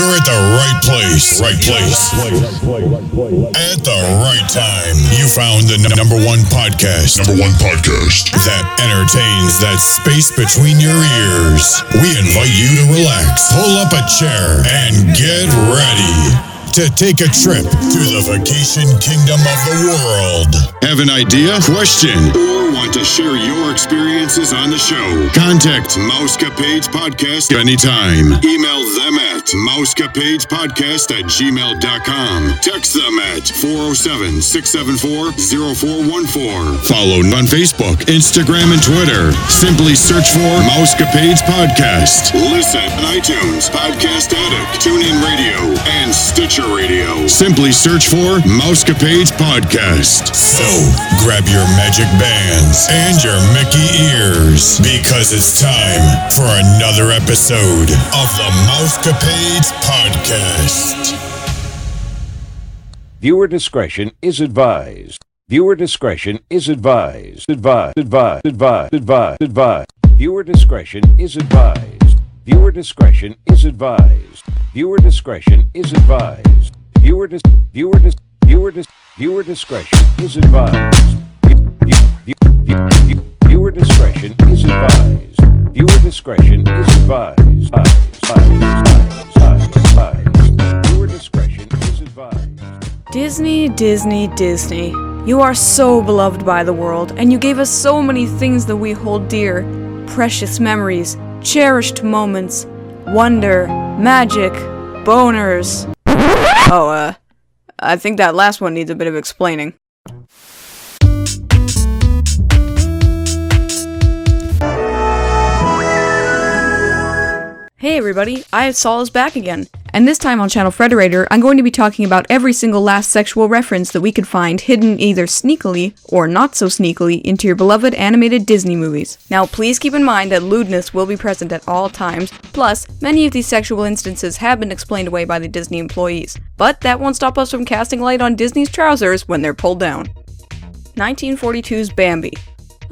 You're at the right place. Right place. At the right time. You found the n- number one podcast. Number one podcast. That entertains that space between your ears. We invite you to relax, pull up a chair, and get ready to take a trip to the vacation kingdom of the world. Have an idea, question, or want to share your experiences on the show? Contact Mousecapades Podcast anytime. Email them at mousecapades.podcast at gmail.com. Text them at 407 674 0414. Follow on Facebook, Instagram, and Twitter. Simply search for Mousecapades Podcast. Listen on iTunes, Podcast Addict, TuneIn Radio, and Stitcher Radio. Simply search for Mousecapades Podcast. So, grab your magic bands and your Mickey ears because it's time for another episode of the Mousecapades Podcast. Viewer discretion is advised. Viewer discretion is advised. Advised. Advised. Advised. Advised. Advised. Viewer discretion is advised. Viewer discretion is advised. Viewer discretion is advised. Viewer dis viewer dis viewer dis viewer discretion is advised. View- view- view- view- Viewer discretion is advised. Viewer discretion is. Advised. Viewer discretion is advised. Disney, Disney, Disney. You are so beloved by the world, and you gave us so many things that we hold dear precious memories, cherished moments, wonder, magic, boners. Oh, uh, I think that last one needs a bit of explaining. Hey everybody, I Saul is back again, and this time on Channel Frederator, I'm going to be talking about every single last sexual reference that we could find hidden either sneakily or not so sneakily into your beloved animated Disney movies. Now, please keep in mind that lewdness will be present at all times, plus, many of these sexual instances have been explained away by the Disney employees, but that won't stop us from casting light on Disney's trousers when they're pulled down. 1942's Bambi.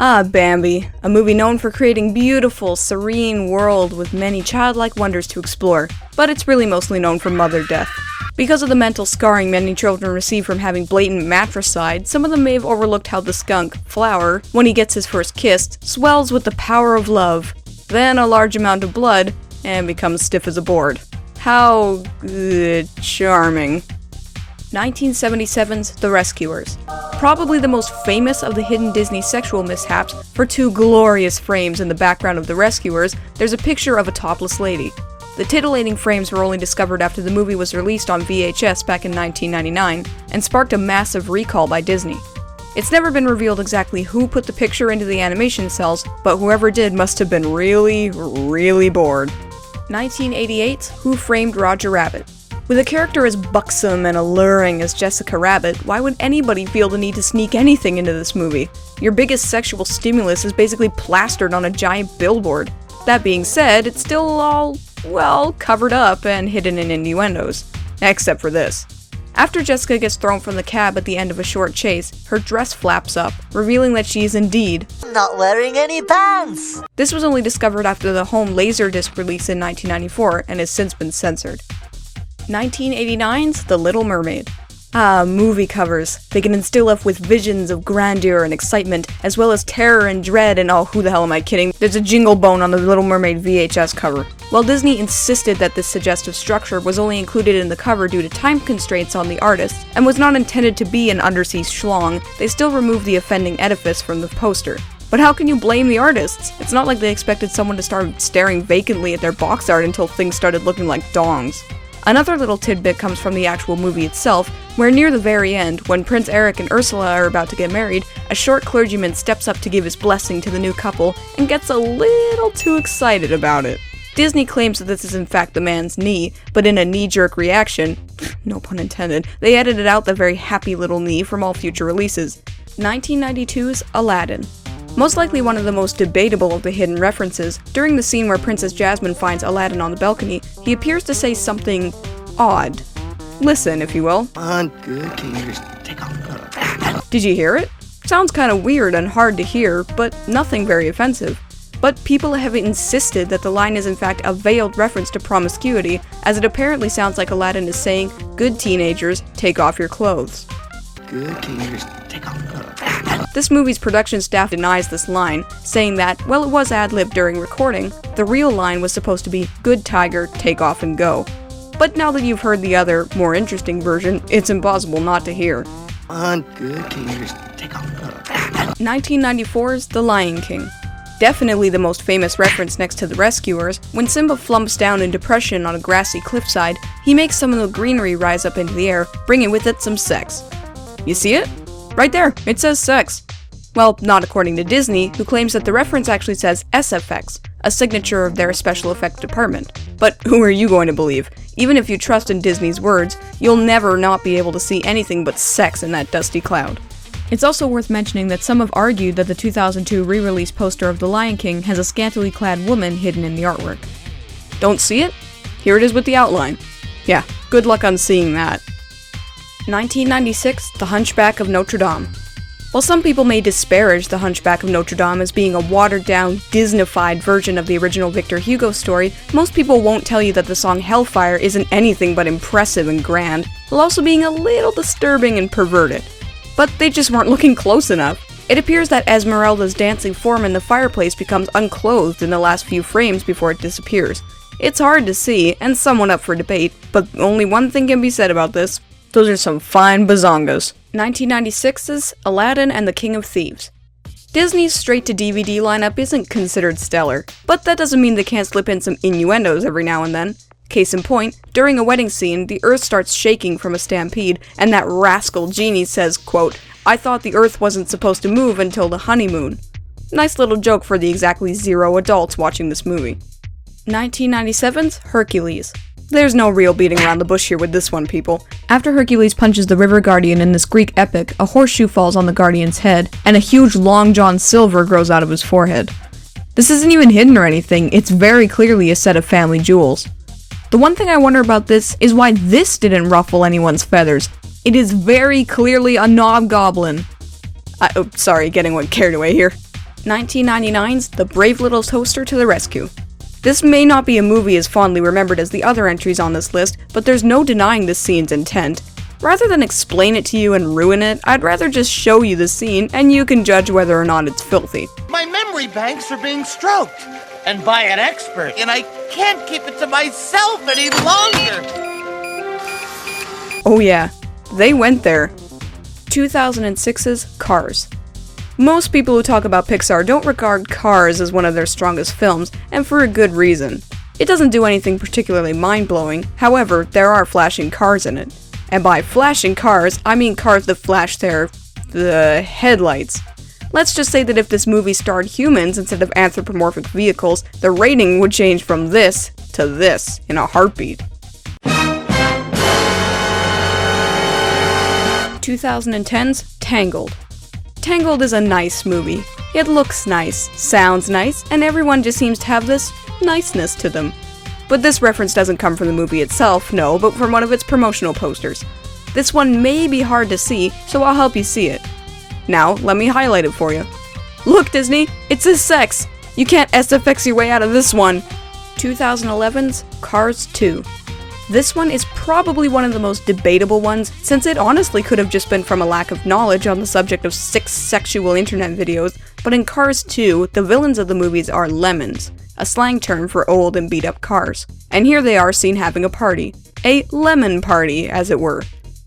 Ah, Bambi, a movie known for creating beautiful, serene world with many childlike wonders to explore, but it's really mostly known for mother death. Because of the mental scarring many children receive from having blatant matricide, some of them may have overlooked how the skunk, Flower, when he gets his first kiss, swells with the power of love, then a large amount of blood, and becomes stiff as a board. How uh, charming. 1977's The Rescuers. Probably the most famous of the hidden Disney sexual mishaps, for two glorious frames in the background of The Rescuers, there's a picture of a topless lady. The titillating frames were only discovered after the movie was released on VHS back in 1999 and sparked a massive recall by Disney. It's never been revealed exactly who put the picture into the animation cels, but whoever did must have been really, really bored. 1988's Who Framed Roger Rabbit. With a character as buxom and alluring as Jessica Rabbit, why would anybody feel the need to sneak anything into this movie? Your biggest sexual stimulus is basically plastered on a giant billboard. That being said, it's still all, well, covered up and hidden in innuendos. Except for this. After Jessica gets thrown from the cab at the end of a short chase, her dress flaps up, revealing that she is indeed Not wearing any pants. this was only discovered after the home Laserdisc release in 1994 and has since been censored. 1989's The Little Mermaid. Ah, movie covers. They can instill us with visions of grandeur and excitement, as well as terror and dread and oh, who the hell am I kidding? There's a jingle bone on the Little Mermaid VHS cover. While Disney insisted that this suggestive structure was only included in the cover due to time constraints on the artist, and was not intended to be an undersea schlong, they still removed the offending edifice from the poster. But how can you blame the artists? It's not like they expected someone to start staring vacantly at their box art until things started looking like dongs. Another little tidbit comes from the actual movie itself, where near the very end, when Prince Eric and Ursula are about to get married, a short clergyman steps up to give his blessing to the new couple and gets a little too excited about it. Disney claims that this is in fact the man's knee, but in a knee jerk reaction, no pun intended, they edited out the very happy little knee from all future releases. 1992's Aladdin. Most likely one of the most debatable of the hidden references, during the scene where Princess Jasmine finds Aladdin on the balcony, he appears to say something odd. Listen, if you will. On good, can you just take off? Did you hear it? Sounds kind of weird and hard to hear, but nothing very offensive. but people have insisted that the line is in fact a veiled reference to promiscuity, as it apparently sounds like Aladdin is saying, Good teenagers, take off your clothes. Good teenagers. This movie's production staff denies this line, saying that, while it was ad libbed during recording, the real line was supposed to be Good tiger, take off and go. But now that you've heard the other, more interesting version, it's impossible not to hear. On good teenagers, take off. 1994's The Lion King. Definitely the most famous reference next to The Rescuers, when Simba flumps down in depression on a grassy cliffside, he makes some of the greenery rise up into the air, bringing with it some sex. You see it? Right there, it says sex. Well, not according to Disney, who claims that the reference actually says SFX, a signature of their special effects department. But who are you going to believe? Even if you trust in Disney's words, you'll never not be able to see anything but sex in that dusty cloud. It's also worth mentioning that some have argued that the 2002 re release poster of The Lion King has a scantily clad woman hidden in the artwork. Don't see it? Here it is with the outline. Yeah, good luck on seeing that. 1996 The Hunchback of Notre Dame. While some people may disparage The Hunchback of Notre Dame as being a watered down, Disneyfied version of the original Victor Hugo story, most people won't tell you that the song Hellfire isn't anything but impressive and grand, while also being a little disturbing and perverted. But they just weren't looking close enough. It appears that Esmeralda's dancing form in the fireplace becomes unclothed in the last few frames before it disappears. It's hard to see, and somewhat up for debate, but only one thing can be said about this. Those are some fine bazongas. 1996's Aladdin and the King of Thieves. Disney's straight to DVD lineup isn't considered stellar, but that doesn't mean they can't slip in some innuendos every now and then. Case in point, during a wedding scene, the earth starts shaking from a stampede, and that rascal genie says, quote, I thought the earth wasn't supposed to move until the honeymoon. Nice little joke for the exactly zero adults watching this movie. 1997's Hercules. There's no real beating around the bush here with this one, people. After Hercules punches the River Guardian in this Greek epic, a horseshoe falls on the Guardian's head, and a huge Long John Silver grows out of his forehead. This isn't even hidden or anything, it's very clearly a set of family jewels. The one thing I wonder about this is why this didn't ruffle anyone's feathers. It is very clearly a knob goblin. I, oh, sorry, getting one carried away here. 1999's The Brave Little Toaster to the Rescue. This may not be a movie as fondly remembered as the other entries on this list, but there's no denying this scene's intent. Rather than explain it to you and ruin it, I'd rather just show you the scene and you can judge whether or not it's filthy. My memory banks are being stroked, and by an expert, and I can't keep it to myself any longer. Oh, yeah, they went there. 2006's Cars. Most people who talk about Pixar don't regard Cars as one of their strongest films, and for a good reason. It doesn't do anything particularly mind blowing, however, there are flashing cars in it. And by flashing cars, I mean cars that flash their. the headlights. Let's just say that if this movie starred humans instead of anthropomorphic vehicles, the rating would change from this to this in a heartbeat. 2010's Tangled. Tangled is a nice movie. It looks nice, sounds nice, and everyone just seems to have this niceness to them. But this reference doesn't come from the movie itself, no, but from one of its promotional posters. This one may be hard to see, so I'll help you see it. Now, let me highlight it for you. Look, Disney, it says sex! You can't SFX your way out of this one! 2011's Cars 2. This one is probably one of the most debatable ones, since it honestly could have just been from a lack of knowledge on the subject of six sexual internet videos, but in Cars 2, the villains of the movies are lemons, a slang term for old and beat up cars. And here they are seen having a party. A lemon party, as it were.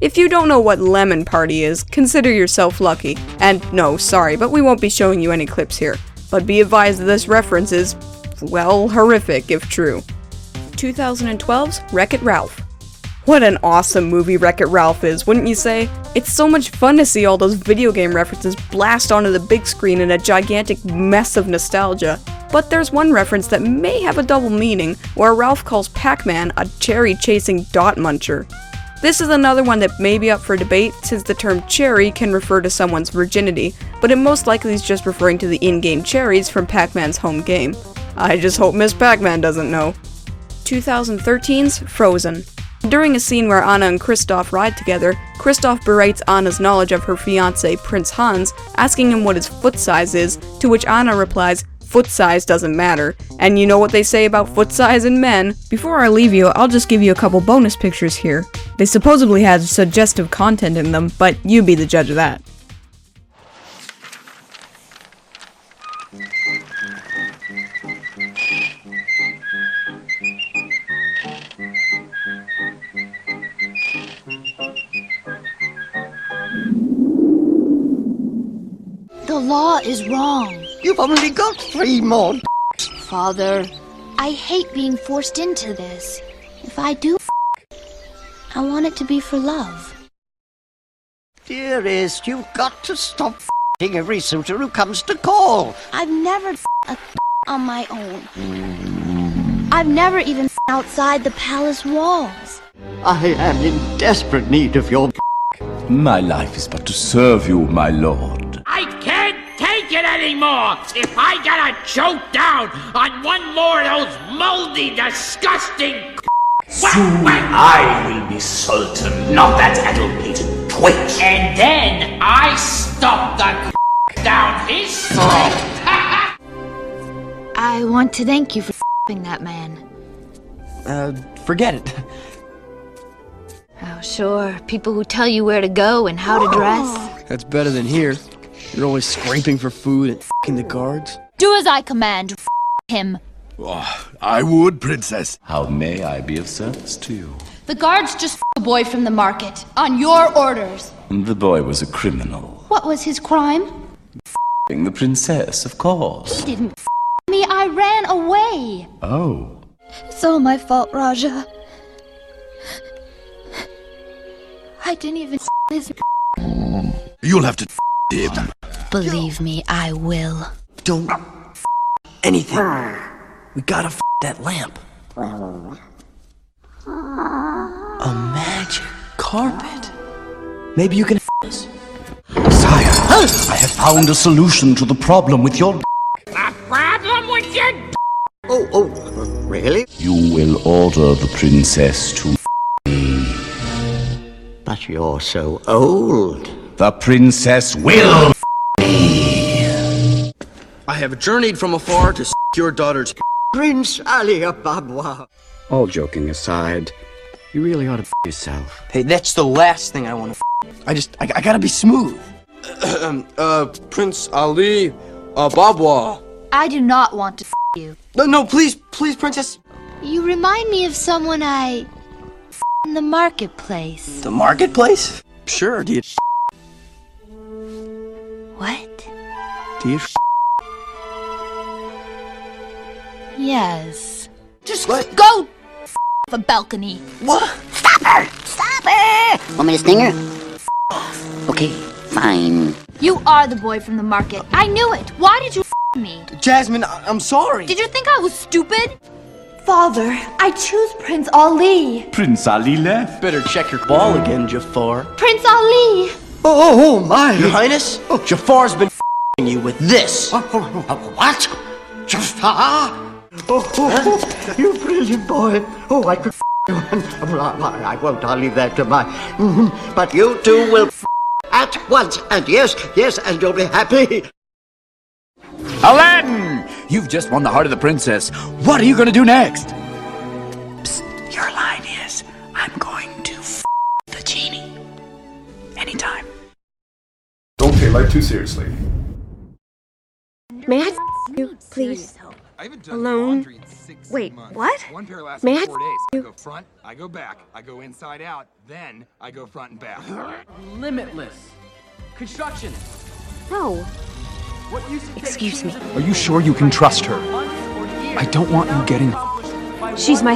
If you don't know what lemon party is, consider yourself lucky. And no, sorry, but we won't be showing you any clips here. But be advised that this reference is, well, horrific if true. 2012's Wreck It Ralph. What an awesome movie Wreck It Ralph is, wouldn't you say? It's so much fun to see all those video game references blast onto the big screen in a gigantic mess of nostalgia. But there's one reference that may have a double meaning, where Ralph calls Pac Man a cherry chasing dot muncher. This is another one that may be up for debate since the term cherry can refer to someone's virginity, but it most likely is just referring to the in game cherries from Pac Man's home game. I just hope Miss Pac Man doesn't know. 2013's Frozen. During a scene where Anna and Kristoff ride together, Kristoff berates Anna's knowledge of her fiance, Prince Hans, asking him what his foot size is, to which Anna replies, foot size doesn't matter. And you know what they say about foot size in men? Before I leave you, I'll just give you a couple bonus pictures here. They supposedly had suggestive content in them, but you be the judge of that. Law is wrong. You've only got three more. Father, I hate being forced into this. If I do I want it to be for love. Dearest, you've got to stop f***ing every suitor who comes to call. I've never a on my own. I've never even outside the palace walls. I am in desperate need of your My life is but to serve you, my lord. I can't take it anymore! If I gotta choke down on one more of those moldy, disgusting Soon I will be sultan, not that addle-pated twitch. And then I stop the down his throat! I want to thank you for ing that man. Uh, forget it. Oh, sure. People who tell you where to go and how to dress. That's better than here. You're always scraping for food and fing the guards. Do as I command. him. Ah, I would, princess. How may I be of service to you? The guards just a boy from the market. On your orders. The boy was a criminal. What was his crime? The princess, of course. He didn't me. I ran away. Oh. It's all my fault, Rajah. I didn't even his. You'll have to him. Believe me, I will. Don't anything. We gotta f that lamp. A magic carpet. Maybe you can f us. Sire, I have found a solution to the problem with your A problem with your Oh, oh, really? You will order the princess to But you're so old. The princess will I have journeyed from afar to s- your daughter's. Prince Ali Ababwa. All joking aside, you really ought to f yourself. Hey, that's the last thing I want to. F- I just, I, I gotta be smooth. uh, Prince Ali, uh, Babwa. I do not want to you. No, no, please, please, princess. You remind me of someone I in the marketplace. The marketplace? Sure. Do you? What? Do you? Yes. Just what? Go the balcony. What? Stop her! Stop her! Want me to sting her? Okay, fine. You are the boy from the market. I knew it. Why did you me? Jasmine, I- I'm sorry. Did you think I was stupid? Father, I choose Prince Ali. Prince Ali left. Better check your ball again, Jafar. Prince Ali. Oh, oh, oh my. Your Highness, oh. Jafar's been f***ing you with this. Oh, oh, what? Jafar? Oh, oh, you brilliant boy. Oh, I could f- you. I, I won't. I'll leave that to my. Mhm. But you two will f- at once. And yes, yes, and you'll be happy. Aladdin! You've just won the heart of the princess. What are you gonna do next? Psst, your line is, I'm going to f the genie. Anytime. Don't take life too seriously. May I f- you, please? Alone? Wait, what? One pair lasts May I four days. I you? go front, I go back, I go inside out, then I go front and back. Limitless. Construction. No. Excuse me. Are you sure you can trust her? I don't want you getting She's my